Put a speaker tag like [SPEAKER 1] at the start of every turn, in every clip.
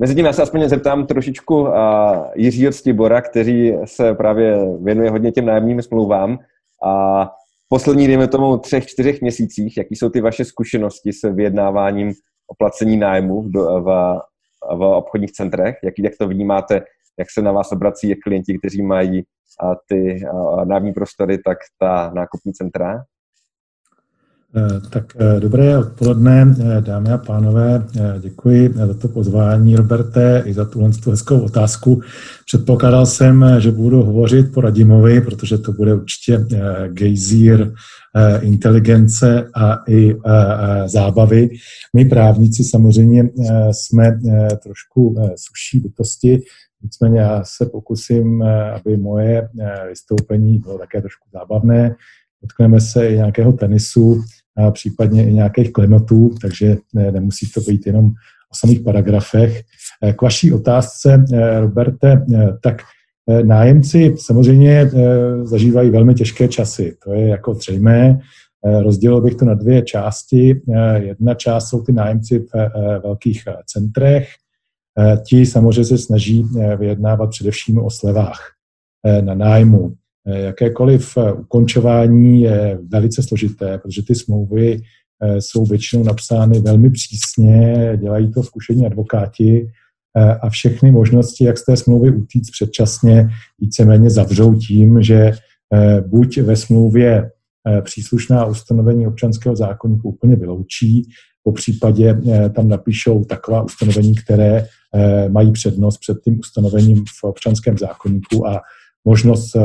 [SPEAKER 1] Mezi tím já se aspoň zeptám trošičku uh, Jiřího Stibora, který se právě věnuje hodně těm nájemním smlouvám. A poslední, dejme tomu, třech, čtyřech měsících, jaký jsou ty vaše zkušenosti s vyjednáváním o placení nájmu v, v, v obchodních centrech? Jak, jak to vnímáte, jak se na vás obrací klienti, kteří mají a ty a, nájemní prostory, tak ta nákupní centra?
[SPEAKER 2] Eh, tak eh, dobré odpoledne, eh, dámy a pánové. Děkuji za to pozvání, Roberte, i za tuhle hezkou otázku. Předpokládal jsem, že budu hovořit po Radimovi, protože to bude určitě gejzír inteligence a i zábavy. My právníci samozřejmě jsme trošku suší bytosti, nicméně já se pokusím, aby moje vystoupení bylo také trošku zábavné. Dotkneme se i nějakého tenisu, a případně i nějakých klenotů, takže ne, nemusí to být jenom o samých paragrafech. Eh, k vaší otázce, eh, Roberte, eh, tak nájemci samozřejmě zažívají velmi těžké časy. To je jako zřejmé. Rozdělil bych to na dvě části. Jedna část jsou ty nájemci v velkých centrech. Ti samozřejmě se snaží vyjednávat především o slevách na nájmu. Eh, jakékoliv eh, ukončování je velice složité, protože ty smlouvy eh, jsou většinou napsány velmi přísně, dělají to zkušení advokáti a všechny možnosti, jak z té smlouvy utíct předčasně, víceméně zavřou tím, že buď ve smlouvě příslušná ustanovení občanského zákonníku úplně vyloučí, po případě tam napíšou taková ustanovení, které mají přednost před tím ustanovením v občanském zákonníku a možnost eh,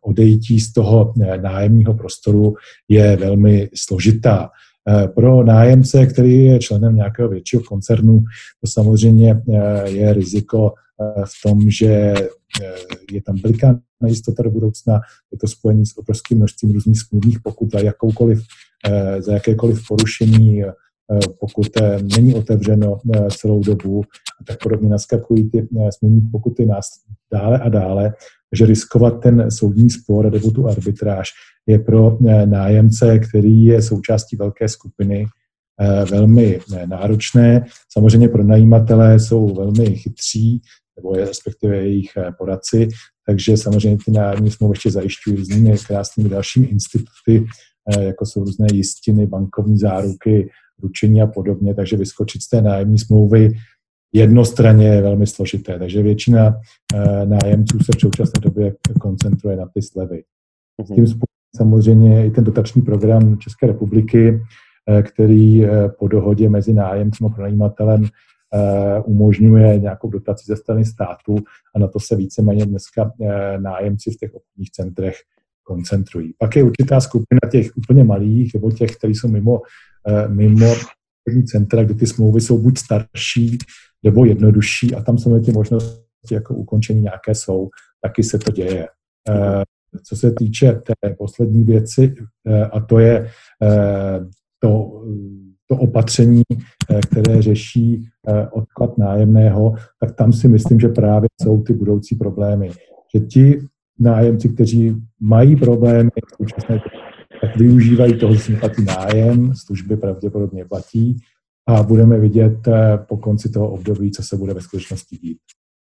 [SPEAKER 2] odejítí z toho eh, nájemního prostoru je velmi složitá. Eh, pro nájemce, který je členem nějakého většího koncernu, to samozřejmě je riziko v tom, že je tam veliká nejistota do budoucna, je to spojení s obrovským množstvím různých smluvních pokut za, jakoukoliv, za jakékoliv porušení pokud není otevřeno celou dobu, tak podobně naskakují ty smluvní pokuty dále a dále že riskovat ten soudní spor nebo tu arbitráž je pro eh, nájemce, který je součástí velké skupiny, eh, velmi eh, náročné. Samozřejmě pro najímatelé jsou velmi chytří, nebo je respektive jejich poradci, takže samozřejmě ty nájemní smlouvy ještě zajišťují různými krásnými dalšími instituty, jako jsou různé jistiny, bankovní záruky, ručení a podobně, takže vyskočit z té nájemní smlouvy jednostranně je velmi složité. Takže většina eh, nájemců se v současné době koncentruje na ty slevy. S tím mhm. samozřejmě i ten dotační program České republiky, eh, který eh, po dohodě mezi nájemcem a pronajímatelem umožňuje nějakou dotaci ze strany státu a na to se víceméně dneska nájemci v těch obchodních centrech koncentrují. Pak je určitá skupina těch úplně malých, nebo těch, kteří jsou mimo, mimo centra, kde ty smlouvy jsou buď starší, nebo jednodušší a tam samozřejmě ty možnosti jako ukončení nějaké jsou, taky se to děje. Eh, co se týče té poslední věci, eh, a to je eh, to, to opatření, které řeší odklad nájemného, tak tam si myslím, že právě jsou ty budoucí problémy. Že ti nájemci, kteří mají problémy v současné tak využívají toho, že platí nájem, služby pravděpodobně platí a budeme vidět eh, po konci toho období, co se bude ve skutečnosti dít.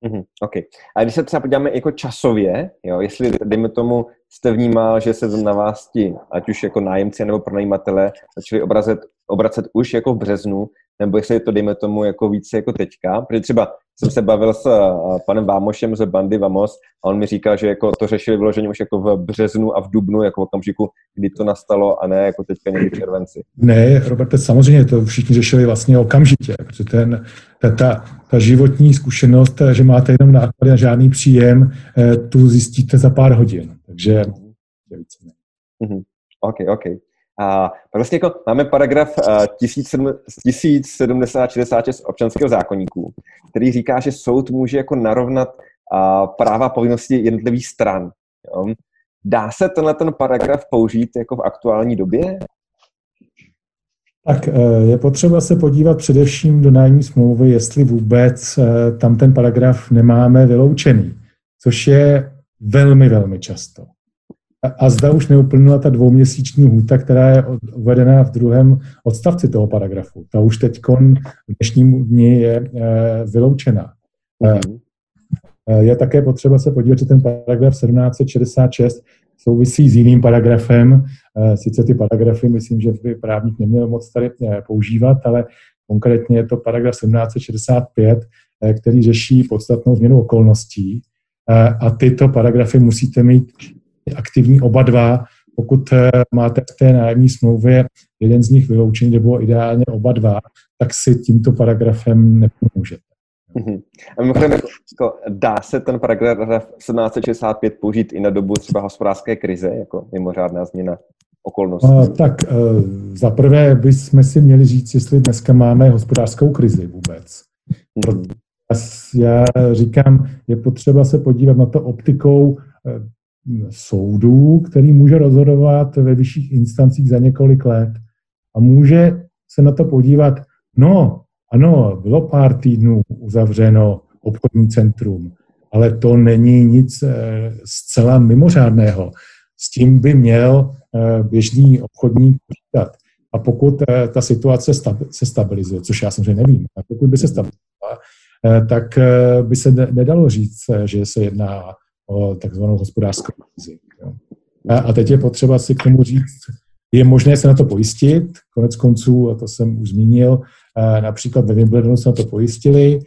[SPEAKER 1] Mm-hmm, OK. A když se třeba podíváme jako časově, jo, jestli, dejme tomu, jste vnímal, že se na vás ti, ať už jako nájemci nebo pronajímatele, začali obrazet, obracet už jako v březnu, nebo jestli je to, dejme tomu, jako více jako teďka, protože třeba jsem se bavil s uh, panem Vámošem ze bandy Vamos a on mi říkal, že jako to řešili vyloženě už jako v březnu a v dubnu, jako v okamžiku, kdy to nastalo a ne jako teďka někdy v červenci.
[SPEAKER 2] Ne, Roberte, samozřejmě to všichni řešili vlastně okamžitě, protože ten, ta, ta, ta životní zkušenost, že máte jenom náklady a žádný příjem, eh, tu zjistíte za pár hodin. Takže je více.
[SPEAKER 1] Mm-hmm. OK, OK. A vlastně jako máme paragraf 1070-66 občanského zákonníku, který říká, že soud může jako narovnat práva a povinnosti jednotlivých stran. Jo? Dá se tenhle ten paragraf použít jako v aktuální době?
[SPEAKER 2] Tak e, je potřeba se podívat především do nájemní smlouvy, jestli vůbec tam ten paragraf nemáme vyloučený, což je velmi, velmi často. A zda už neuplynula ta dvouměsíční hůta, která je uvedená v druhém odstavci toho paragrafu. Ta už teď v dnešním dni je vyloučena. Mm-hmm. Je také potřeba se podívat, že ten paragraf 1766 souvisí s jiným paragrafem. Sice ty paragrafy, myslím, že by právník neměl moc tady používat, ale konkrétně je to paragraf 1765, který řeší podstatnou změnu okolností. A tyto paragrafy musíte mít aktivní oba dva. Pokud eh, máte v té nájemní smlouvě jeden z nich vyloučený nebo ideálně oba dva, tak si tímto paragrafem nepomůžete.
[SPEAKER 1] Mm-hmm. A mimochodem, jako, dá se ten paragraf 1765 použít i na dobu třeba hospodářské krize, jako mimořádná změna okolností?
[SPEAKER 2] A, tak uh, za prvé bychom si měli říct, jestli dneska máme hospodářskou krizi vůbec. Mm-hmm. Já říkám, je potřeba se podívat na to optikou eh, soudů, který může rozhodovat ve vyšších instancích za několik let a může se na to podívat, no, ano, bylo pár týdnů uzavřeno obchodní centrum, ale to není nic eh, zcela mimořádného. S tím by měl eh, běžný obchodník počítat. A pokud eh, ta situace se stabilizuje, což já samozřejmě nevím, a pokud by se stabilizovala, tak by se nedalo říct, že se jedná o takzvanou hospodářskou krizi. A teď je potřeba si k tomu říct, je možné se na to pojistit, konec konců, a to jsem už zmínil, například ve Wimbledonu se na to pojistili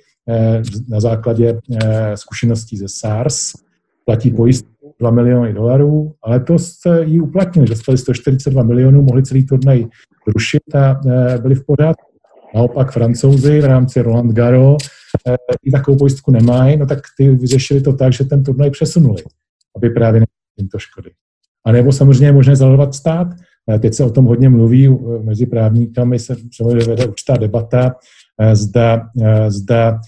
[SPEAKER 2] na základě zkušeností ze SARS, platí pojistku 2 miliony dolarů, ale to ji uplatnili, dostali 142 milionů, mohli celý turnaj rušit a byli v pořádku. Naopak francouzi v rámci Roland Garo eh, i takovou pojistku nemají, no tak ty vyřešili to tak, že ten turnaj přesunuli, aby právě neměli to škody. A nebo samozřejmě je možné zalovat stát. Eh, teď se o tom hodně mluví, eh, mezi právníkami se samozřejmě vede určitá debata, zda, zda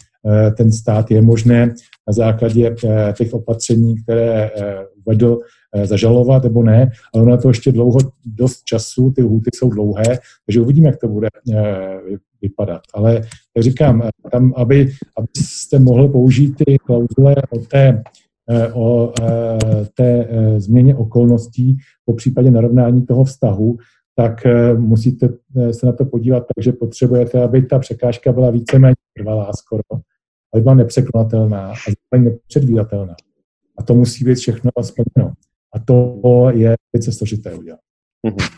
[SPEAKER 2] ten stát je možné na základě těch opatření, které uvedl, zažalovat nebo ne, ale ono to ještě dlouho, dost času, ty lhuty jsou dlouhé, takže uvidíme, jak to bude vypadat. Ale jak říkám, tam, aby, abyste mohl použít ty klauzule o té, eh, o eh, té eh, změně okolností, po případě narovnání toho vztahu, tak musíte se na to podívat tak, že potřebujete, aby ta překážka byla víceméně trvalá skoro, aby byla nepřekonatelná a zároveň nepředvídatelná. A to musí být všechno splněno. A to je velice složité udělat.
[SPEAKER 1] Mm-hmm.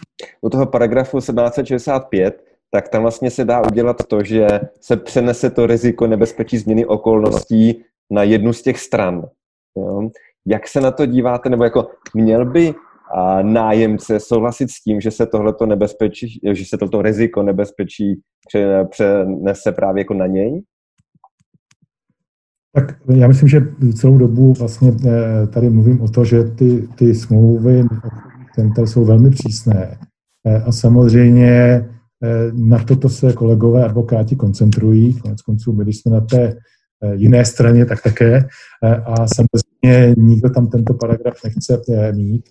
[SPEAKER 1] U toho paragrafu 1765 tak tam vlastně se dá udělat to, že se přenese to riziko nebezpečí změny okolností na jednu z těch stran. Jo? Jak se na to díváte, nebo jako měl by a nájemce souhlasit s tím, že se tohleto nebezpečí, že se toto riziko nebezpečí přenese právě jako na něj?
[SPEAKER 2] Tak já myslím, že celou dobu vlastně eh, tady mluvím o to, že ty, ty smlouvy center jsou velmi přísné. Eh, a samozřejmě na toto se kolegové advokáti koncentrují. Konec konců, když jsme na té eh, jiné straně, tak také. Eh, a samozřejmě nikdo tam tento paragraf nechce mít,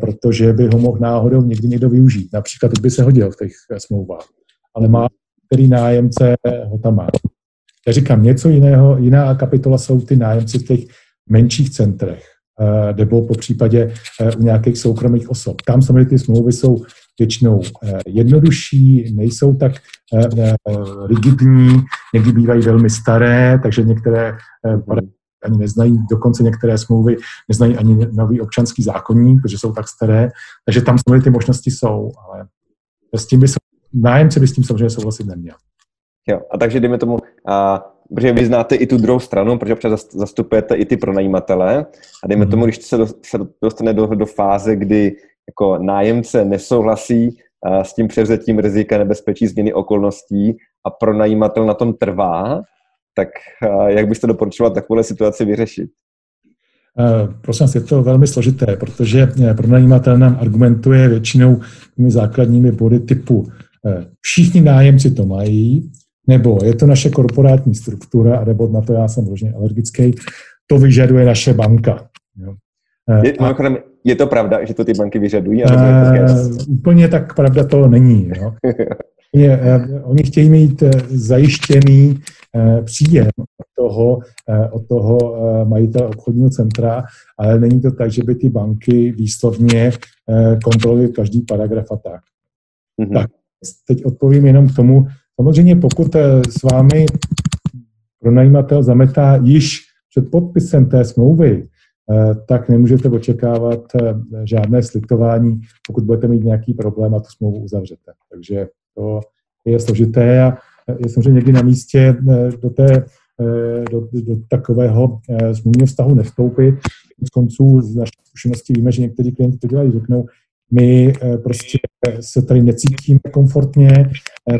[SPEAKER 2] protože by ho mohl náhodou někdy někdo využít. Například by se hodil v těch smlouvách. Ale má, který nájemce ho tam má. Já říkám, něco jiného, jiná kapitola jsou ty nájemci v těch menších centrech nebo po případě u nějakých soukromých osob. Tam samozřejmě ty smlouvy jsou většinou eh, jednodušší, nejsou tak eh, eh, rigidní, někdy bývají velmi staré, takže některé ani neznají, dokonce některé smlouvy neznají ani nový občanský zákonník, protože jsou tak staré, takže tam samozřejmě ty možnosti jsou, ale s tím by se, nájemce by s tím samozřejmě souhlasit neměl.
[SPEAKER 1] Jo, a takže dejme tomu, a, protože vy znáte i tu druhou stranu, protože občas zastupujete i ty pronajímatele a dejme mm. tomu, když se, do, se dostane do, do fáze, kdy jako nájemce nesouhlasí s tím převzetím rizika nebezpečí změny okolností a pronajímatel na tom trvá, tak jak byste doporučoval takovou situaci vyřešit?
[SPEAKER 2] Prosím vás, je to velmi složité, protože pronajímatel nám argumentuje většinou těmi základními body typu všichni nájemci to mají, nebo je to naše korporátní struktura, nebo na to já jsem vložně alergický, to vyžaduje naše banka. Jo.
[SPEAKER 1] Je, a, je to pravda, že to ty banky vyžadují?
[SPEAKER 2] Ale uh, úplně tak pravda to není. Jo. Oni chtějí mít zajištěný příjem od toho, od toho majitele obchodního centra, ale není to tak, že by ty banky výslovně kontrolovaly každý paragraf a tak. Mm-hmm. Tak, teď odpovím jenom k tomu. Samozřejmě, pokud s vámi pronajímatel zametá již před podpisem té smlouvy, eh, tak nemůžete očekávat eh, žádné slitování, pokud budete mít nějaký problém a tu smlouvu uzavřete. Takže to je složité a je samozřejmě někdy na místě eh, do, té, do, do takového smluvního vztahu nevstoupit. Z konců z naší zkušenosti víme, že někteří klienti to dělají, řeknou, my prostě se tady necítíme komfortně,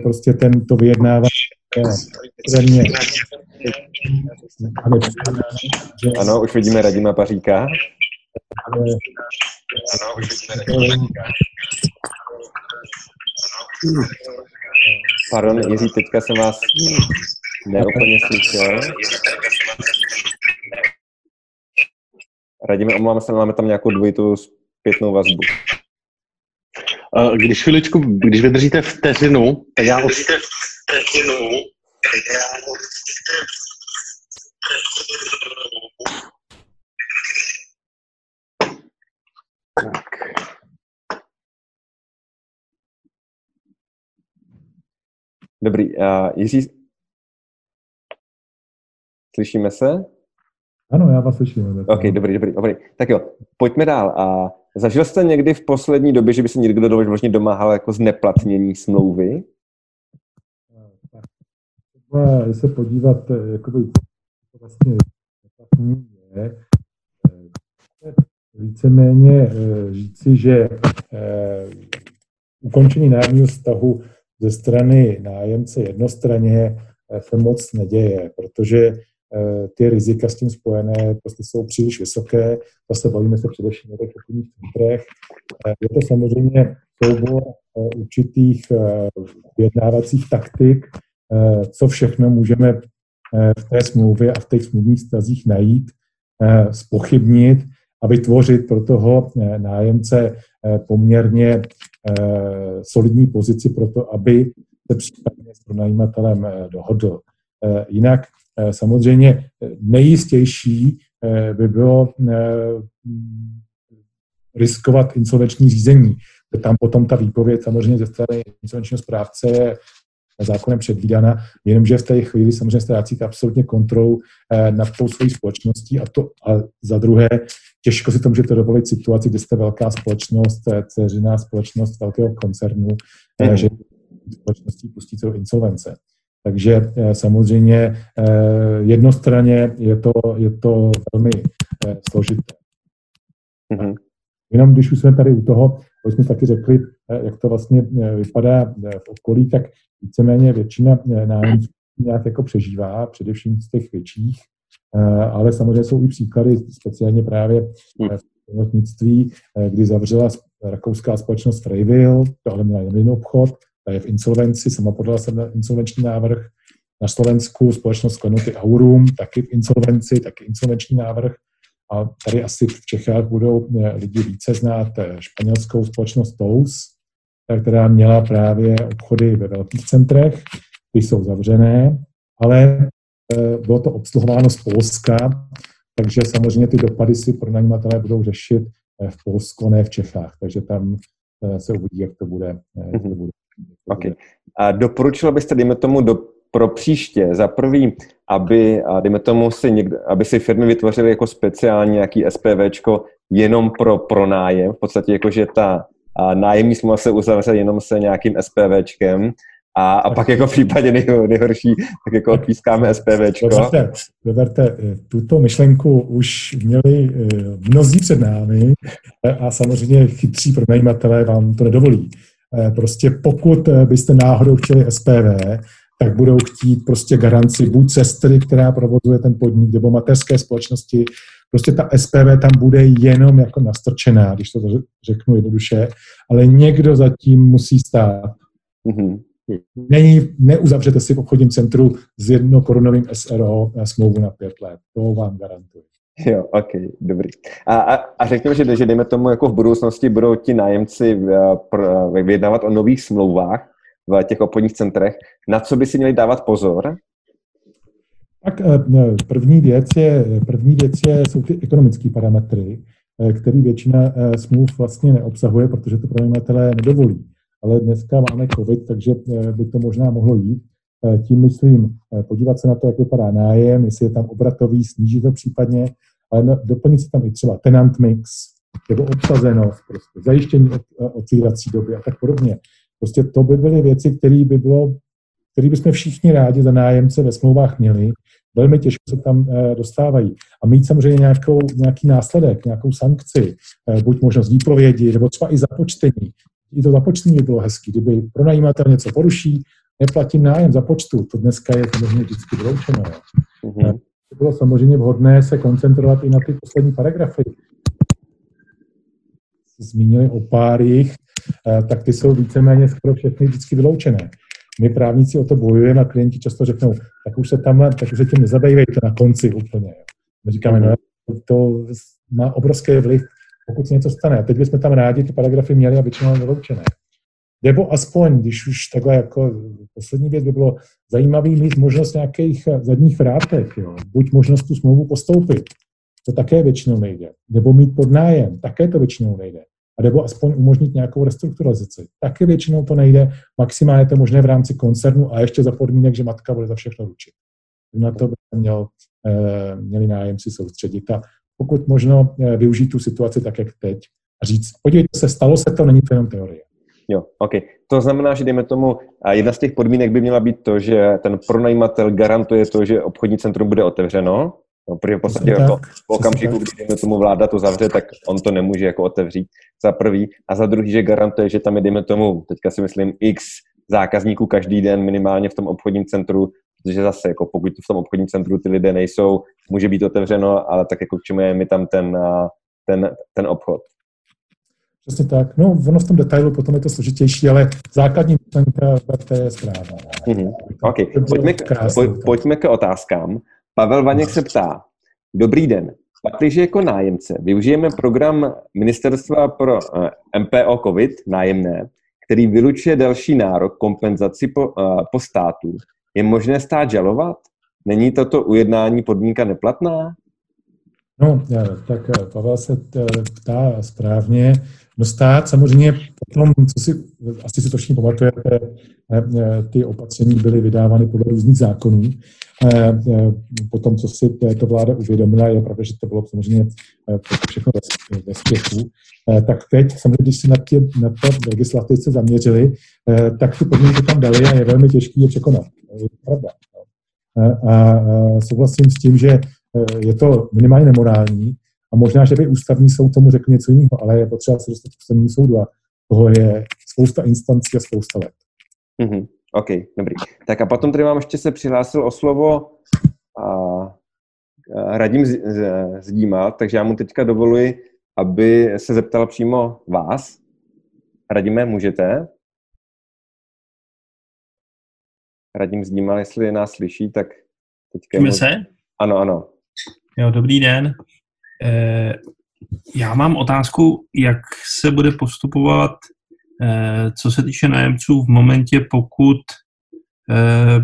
[SPEAKER 2] prostě ten to vyjednávání extrémně
[SPEAKER 1] ano, už vidíme Radima Paříka. Ano, už vidíme Radima Paříka. Pardon, Jiří, teďka jsem vás neúplně slyšel. Radíme, omlouváme se, máme tam nějakou dvojitou zpětnou vazbu.
[SPEAKER 3] Když chviličku, když vydržíte vteřinu, tak já
[SPEAKER 1] tak. Dobrý. Uh, Jiří, slyšíme se?
[SPEAKER 2] Ano, já vás slyším.
[SPEAKER 1] Ok, dobrý, dobrý, dobrý. Tak jo, pojďme dál. A zažil jste někdy v poslední době, že by se někdo vlastně domáhal jako zneplatnění smlouvy?
[SPEAKER 2] Když se podívat, eh, jakoby, to vlastně je, eh, víceméně eh, říci, že ukončení nájemního vztahu ze strany nájemce jednostranně se moc neděje, protože ty rizika s tím spojené prostě jsou příliš vysoké. Zase bavíme se především o těch obchodních centrech. Je to samozřejmě soubor určitých vyjednávacích taktik, co všechno můžeme eh, v té smlouvě a v těch smluvních stazích najít, spochybnit eh, a vytvořit pro toho nájemce poměrně solidní pozici pro to, aby se případně s pronajímatelem dohodl. Jinak samozřejmě nejistější by bylo riskovat insolvenční řízení. Tam potom ta výpověď samozřejmě ze strany insolvenčního správce je zákonem předvídána, jenomže v té chvíli samozřejmě ztrácíte absolutně kontrolu eh, nad tou svojí společností a, to, a za druhé těžko si to můžete dovolit situaci, kde jste velká společnost, eh, dceřiná společnost velkého koncernu, mm. že společností pustí celou insolvence. Takže samozřejmě jednostranně je to, je to velmi složité. Mm-hmm. Jenom když už jsme tady u toho, už jsme taky řekli, jak to vlastně vypadá v okolí, tak víceméně většina eh, nájemců nějak jako přežívá, především z těch větších, eh, ale samozřejmě jsou i příklady, speciálně právě eh, v zdravotnictví, kdy zavřela rakouská společnost Freyville, to ale měla jen obchod, ta je v insolvenci, sama podala jsem na insolvenční návrh. Na Slovensku společnost Klenoty Aurum, taky v insolvenci, taky insolvenční návrh. A tady asi v Čechách budou lidi více znát španělskou společnost TOUS, která měla právě obchody ve velkých centrech, ty jsou zavřené, ale e, bylo to obsluhováno z Polska, takže samozřejmě ty dopady si pronajímatelé budou řešit e, v Polsku, ne v Čechách, takže tam e, se uvidí, jak to bude. Jak to mhm. bude.
[SPEAKER 1] Okay. A doporučil byste, dejme tomu, do, pro příště za prvý, aby, a dejme tomu, si někde, aby si firmy vytvořily jako speciální nějaký SPVčko jenom pro pronájem, v podstatě jako, že ta a nájemní smlouva se uzavře jenom se nějakým SPVčkem a, a pak jako v případě nejhor, nejhorší, tak jako odpískáme SPVčko.
[SPEAKER 2] Doberte, doberte, tuto myšlenku už měli eh, mnozí před námi eh, a samozřejmě chytří pronajímatelé vám to nedovolí. Eh, prostě pokud byste náhodou chtěli SPV, tak budou chtít prostě garanci buď sestry, která provozuje ten podnik, nebo mateřské společnosti, Prostě ta SPV tam bude jenom jako nastrčená, když to řeknu jednoduše, ale někdo zatím musí stát. Mm-hmm. Není, neuzavřete si v obchodním centru s jednokorunovým SRO smlouvu na pět let. To vám garantuji.
[SPEAKER 1] Jo, ok, dobrý. A, a, a řekněme, že, že dejme tomu, jako v budoucnosti budou ti nájemci uh, vyjednávat o nových smlouvách, v těch obchodních centrech. Na co by si měli dávat pozor?
[SPEAKER 2] Tak eh, první věc, je, první věc je, jsou ty ekonomické parametry, eh, který většina eh, smluv vlastně neobsahuje, protože to pronajímatelé nedovolí. Ale dneska máme COVID, takže by to možná mohlo jít. Tím myslím podívat se na to, jak vypadá nájem, jestli je tam obratový, snížit to případně, ale doplnit si tam i třeba tenant mix, nebo obsazenost, prostě zajištění otvírací doby a tak podobně. Prostě to by byly věci, které by bylo, které bychom všichni rádi za nájemce ve smlouvách měli. Velmi těžko se tam eh, dostávají. A mít samozřejmě nějakou, nějaký následek, nějakou sankci, eh, buď možnost výpovědi, nebo třeba i započtení. I to započtení by bylo hezký, kdyby pronajímatel něco poruší, neplatím nájem za počtu, to dneska je samozřejmě vždycky vyloučeno. Mm-hmm. Bylo samozřejmě vhodné se koncentrovat i na ty poslední paragrafy. Zmínili o pár jich, tak ty jsou víceméně skoro všechny vždycky vyloučené. My právníci o to bojujeme a klienti často řeknou, tak už se tam, tak už se tím nezabývejte na konci úplně. My říkáme, no, to má obrovský vliv, pokud se něco stane. A teď bychom tam rádi ty paragrafy měli a většinou vyloučené. Nebo aspoň, když už takhle jako poslední věc by bylo zajímavý mít možnost nějakých zadních vrátek, jo. buď možnost tu smlouvu postoupit, to také většinou nejde. Nebo mít podnájem, také to většinou nejde nebo aspoň umožnit nějakou restrukturalizaci. Taky většinou to nejde, maximálně to možné v rámci koncernu a ještě za podmínek, že matka bude za všechno ručit. Na to by měl, eh, měli nájemci soustředit a pokud možno eh, využít tu situaci tak, jak teď a říct, podívejte se, stalo se to, není to jenom teorie.
[SPEAKER 1] Jo, OK. To znamená, že dejme tomu, a jedna z těch podmínek by měla být to, že ten pronajímatel garantuje to, že obchodní centrum bude otevřeno, No, protože v podstatě jako v okamžiku, kdy tomu vláda to zavře, tak on to nemůže jako otevřít za prvý. A za druhý, že garantuje, že tam je, dejme tomu, teďka si myslím, x zákazníků každý den minimálně v tom obchodním centru, protože zase, jako pokud v tom obchodním centru ty lidé nejsou, může být otevřeno, ale tak jako k čemu je mi tam ten, ten, ten obchod.
[SPEAKER 2] Přesně tak. No, ono v tom detailu potom je to složitější, ale základní myšlenka to je správná.
[SPEAKER 1] Mm-hmm. Okay. Pojďme, k, poj, pojďme k otázkám. Pavel Vaněk se ptá, dobrý den, pakliže jako nájemce využijeme program Ministerstva pro eh, MPO COVID, nájemné, který vylučuje další nárok kompenzaci po, uh, po státu, je možné stát žalovat? Není toto ujednání podmínka neplatná?
[SPEAKER 2] No, tak eh, Pavel se ptá správně. No stát samozřejmě potom, co si, asi si to všichni pamatujete, ty opatření byly vydávány podle různých zákonů Eh, eh, po tom, co si to vláda uvědomila, je pravda, že to bylo samozřejmě eh, všechno ve spěchu, tak teď samozřejmě, když si na, tě, na to legislativce zaměřili, tak tu podmínky tam dali a je velmi těžký je překonat. Je to pravda. A souhlasím s tím, že je to minimálně nemorální a možná, že by ústavní soud tomu řekl něco jiného, ale je potřeba se dostat k ústavnímu soudu a toho je spousta instancí a spousta let.
[SPEAKER 1] Mm-hmm. OK, dobrý. Tak a potom tady mám ještě se přihlásil o slovo a, a Radim z, z, Zdíma, takže já mu teďka dovoluji, aby se zeptal přímo vás. Radime, můžete? Radim Zdímal, jestli nás slyší, tak
[SPEAKER 4] teďka... Můžeme se?
[SPEAKER 1] Ano, ano.
[SPEAKER 4] Jo, dobrý den. E, já mám otázku, jak se bude postupovat Eh, co se týče nájemců, v momentě, pokud eh,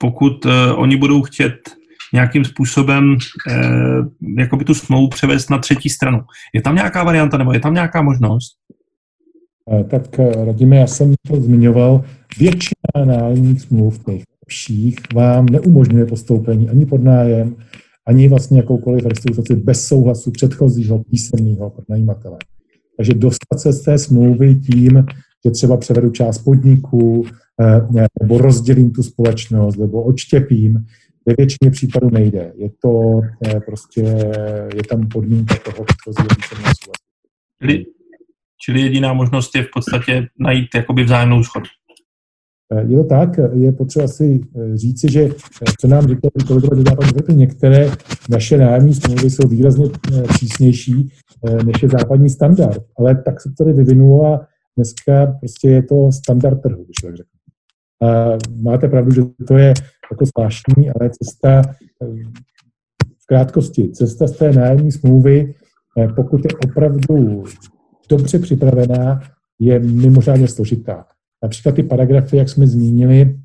[SPEAKER 4] pokud eh, oni budou chtět nějakým způsobem jakoby tu smlouvu převést na třetí stranu. Je tam nějaká varianta nebo je tam nějaká možnost?
[SPEAKER 2] Tak radíme, já jsem to zmiňoval, většina nájemních smluv, lepších, vám neumožňuje postoupení ani pod nájem, ani vlastně jakoukoliv restituci bez souhlasu předchozího písemného pronajímatele. Takže dostat se z té smlouvy tím, že třeba převedu část podniku, eh, nebo rozdělím tu společnost, nebo odštěpím, ve většině případů nejde. Je to eh, prostě, je tam podmínka toho předchozího písemného souhlasu.
[SPEAKER 4] Čili, čili jediná možnost je v podstatě najít jakoby vzájemnou schodu.
[SPEAKER 2] Eh, je to tak, je potřeba si eh, říci, že eh, co nám říkali kolegové ze západní Evropy, některé naše nájemní smlouvy jsou výrazně přísnější, než je západní standard. Ale tak se to tady vyvinulo a dneska prostě je to standard trhu, když tak řeknu. A máte pravdu, že to je jako zvláštní, ale cesta v krátkosti, cesta z té nájemní smlouvy, pokud je opravdu dobře připravená, je mimořádně složitá. Například ty paragrafy, jak jsme zmínili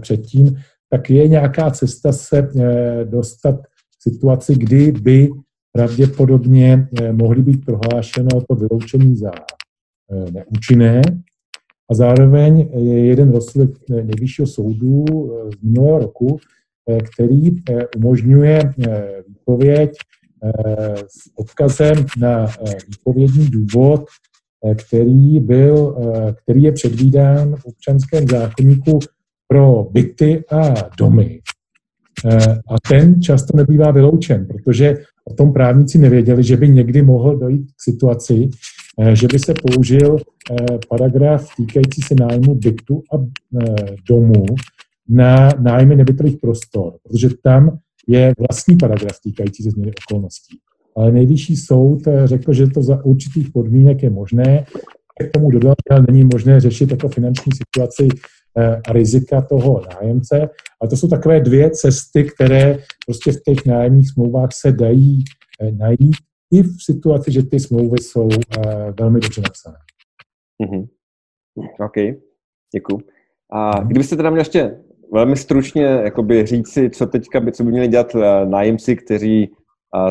[SPEAKER 2] předtím, tak je nějaká cesta se dostat k situaci, kdy by pravděpodobně mohly být prohlášeno to vyloučení za neúčinné. A zároveň je jeden rozsudek nejvyššího soudu z minulého roku, který umožňuje výpověď s odkazem na výpovědní důvod, který, byl, který je předvídán v občanském zákonníku pro byty a domy. A ten často nebývá vyloučen, protože o tom právníci nevěděli, že by někdy mohl dojít k situaci, že by se použil paragraf týkající se nájmu bytu a domu na nájmy nebytových prostor, protože tam je vlastní paragraf týkající se změny okolností. Ale nejvyšší soud řekl, že to za určitých podmínek je možné. K tomu dodal, že není možné řešit jako finanční situaci a rizika toho nájemce. Ale to jsou takové dvě cesty, které prostě v těch nájemních smlouvách se dají najít i v situaci, že ty smlouvy jsou velmi dobře napsané.
[SPEAKER 1] Mm-hmm. OK, děkuji. A kdybyste teda měl ještě velmi stručně jakoby říci, co teďka by, co by měli dělat nájemci, kteří,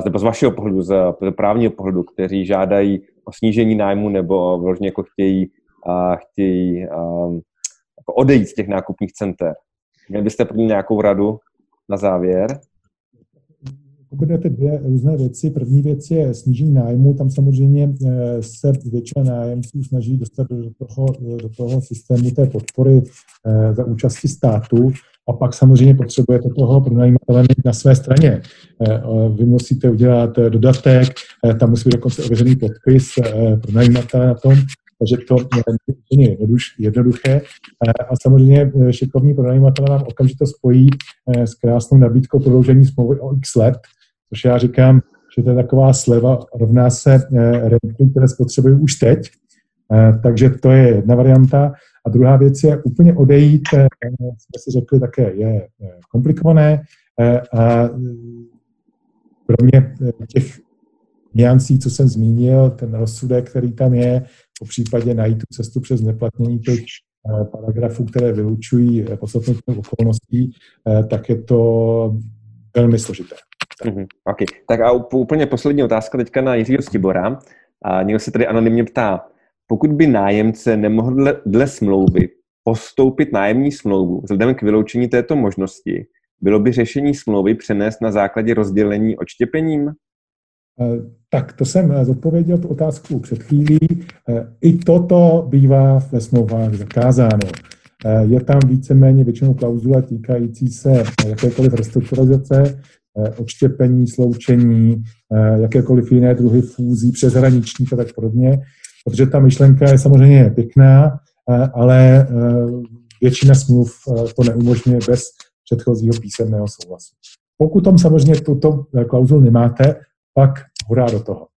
[SPEAKER 1] nebo z vašeho pohledu, z právního pohledu, kteří žádají o snížení nájmu nebo vložně jako chtějí, chtějí jako odejít z těch nákupních center. Měli byste pro nějakou radu na závěr?
[SPEAKER 2] Kombinujete dvě různé věci. První věc je snížení nájmu. Tam samozřejmě eh, se většina nájemců snaží dostat do toho, do toho systému té podpory eh, za účasti státu. A pak samozřejmě potřebujete toho pronajímatele mít na své straně. Eh, vy musíte udělat dodatek, tam musí být dokonce ověřený podpis pronajímatele na tom, takže to je jednoduché. A samozřejmě šikovní pronajímatele vám okamžitě spojí s krásnou nabídkou prodloužení smlouvy o x let, což já říkám, že to je taková sleva, rovná se eh, rentům, které spotřebují už teď. Eh, takže to je jedna varianta. A druhá věc je úplně odejít, eh, jsme si řekli také, je komplikované. A kromě těch niancí, co jsem zmínil, ten rozsudek, který tam je, po případě najít tu cestu přes neplatnění těch paragrafů, které vylučují podstatnou okolností, tak je to velmi složité.
[SPEAKER 1] Mm-hmm. Okay. Tak a úplně poslední otázka teďka na Jiřího Stibora. A někdo se tady anonymně ptá, pokud by nájemce nemohl dle, dle smlouvy postoupit nájemní smlouvu vzhledem k vyloučení této možnosti, bylo by řešení smlouvy přenést na základě rozdělení odštěpením?
[SPEAKER 2] Eh, tak to jsem eh, zodpověděl tu otázku před chvílí. Eh, I toto bývá ve smlouvách zakázáno. Je tam víceméně většinou klauzule týkající se jakékoliv restrukturalizace, odštěpení, sloučení, jakékoliv jiné druhy fúzí, přeshraničních a tak podobně, protože ta myšlenka je samozřejmě pěkná, eh, ale většina smluv to neumožňuje bez předchozího písemného souhlasu. Pokud tam samozřejmě tuto klauzul nemáte, pak hurá do toho.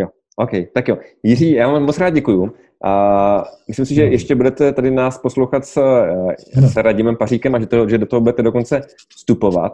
[SPEAKER 1] Jo, OK, tak jo. Jiří, já vám moc rád děkuju. A myslím si, že ještě budete tady nás poslouchat s, s Radimem Paříkem a že, to, že do toho budete dokonce vstupovat.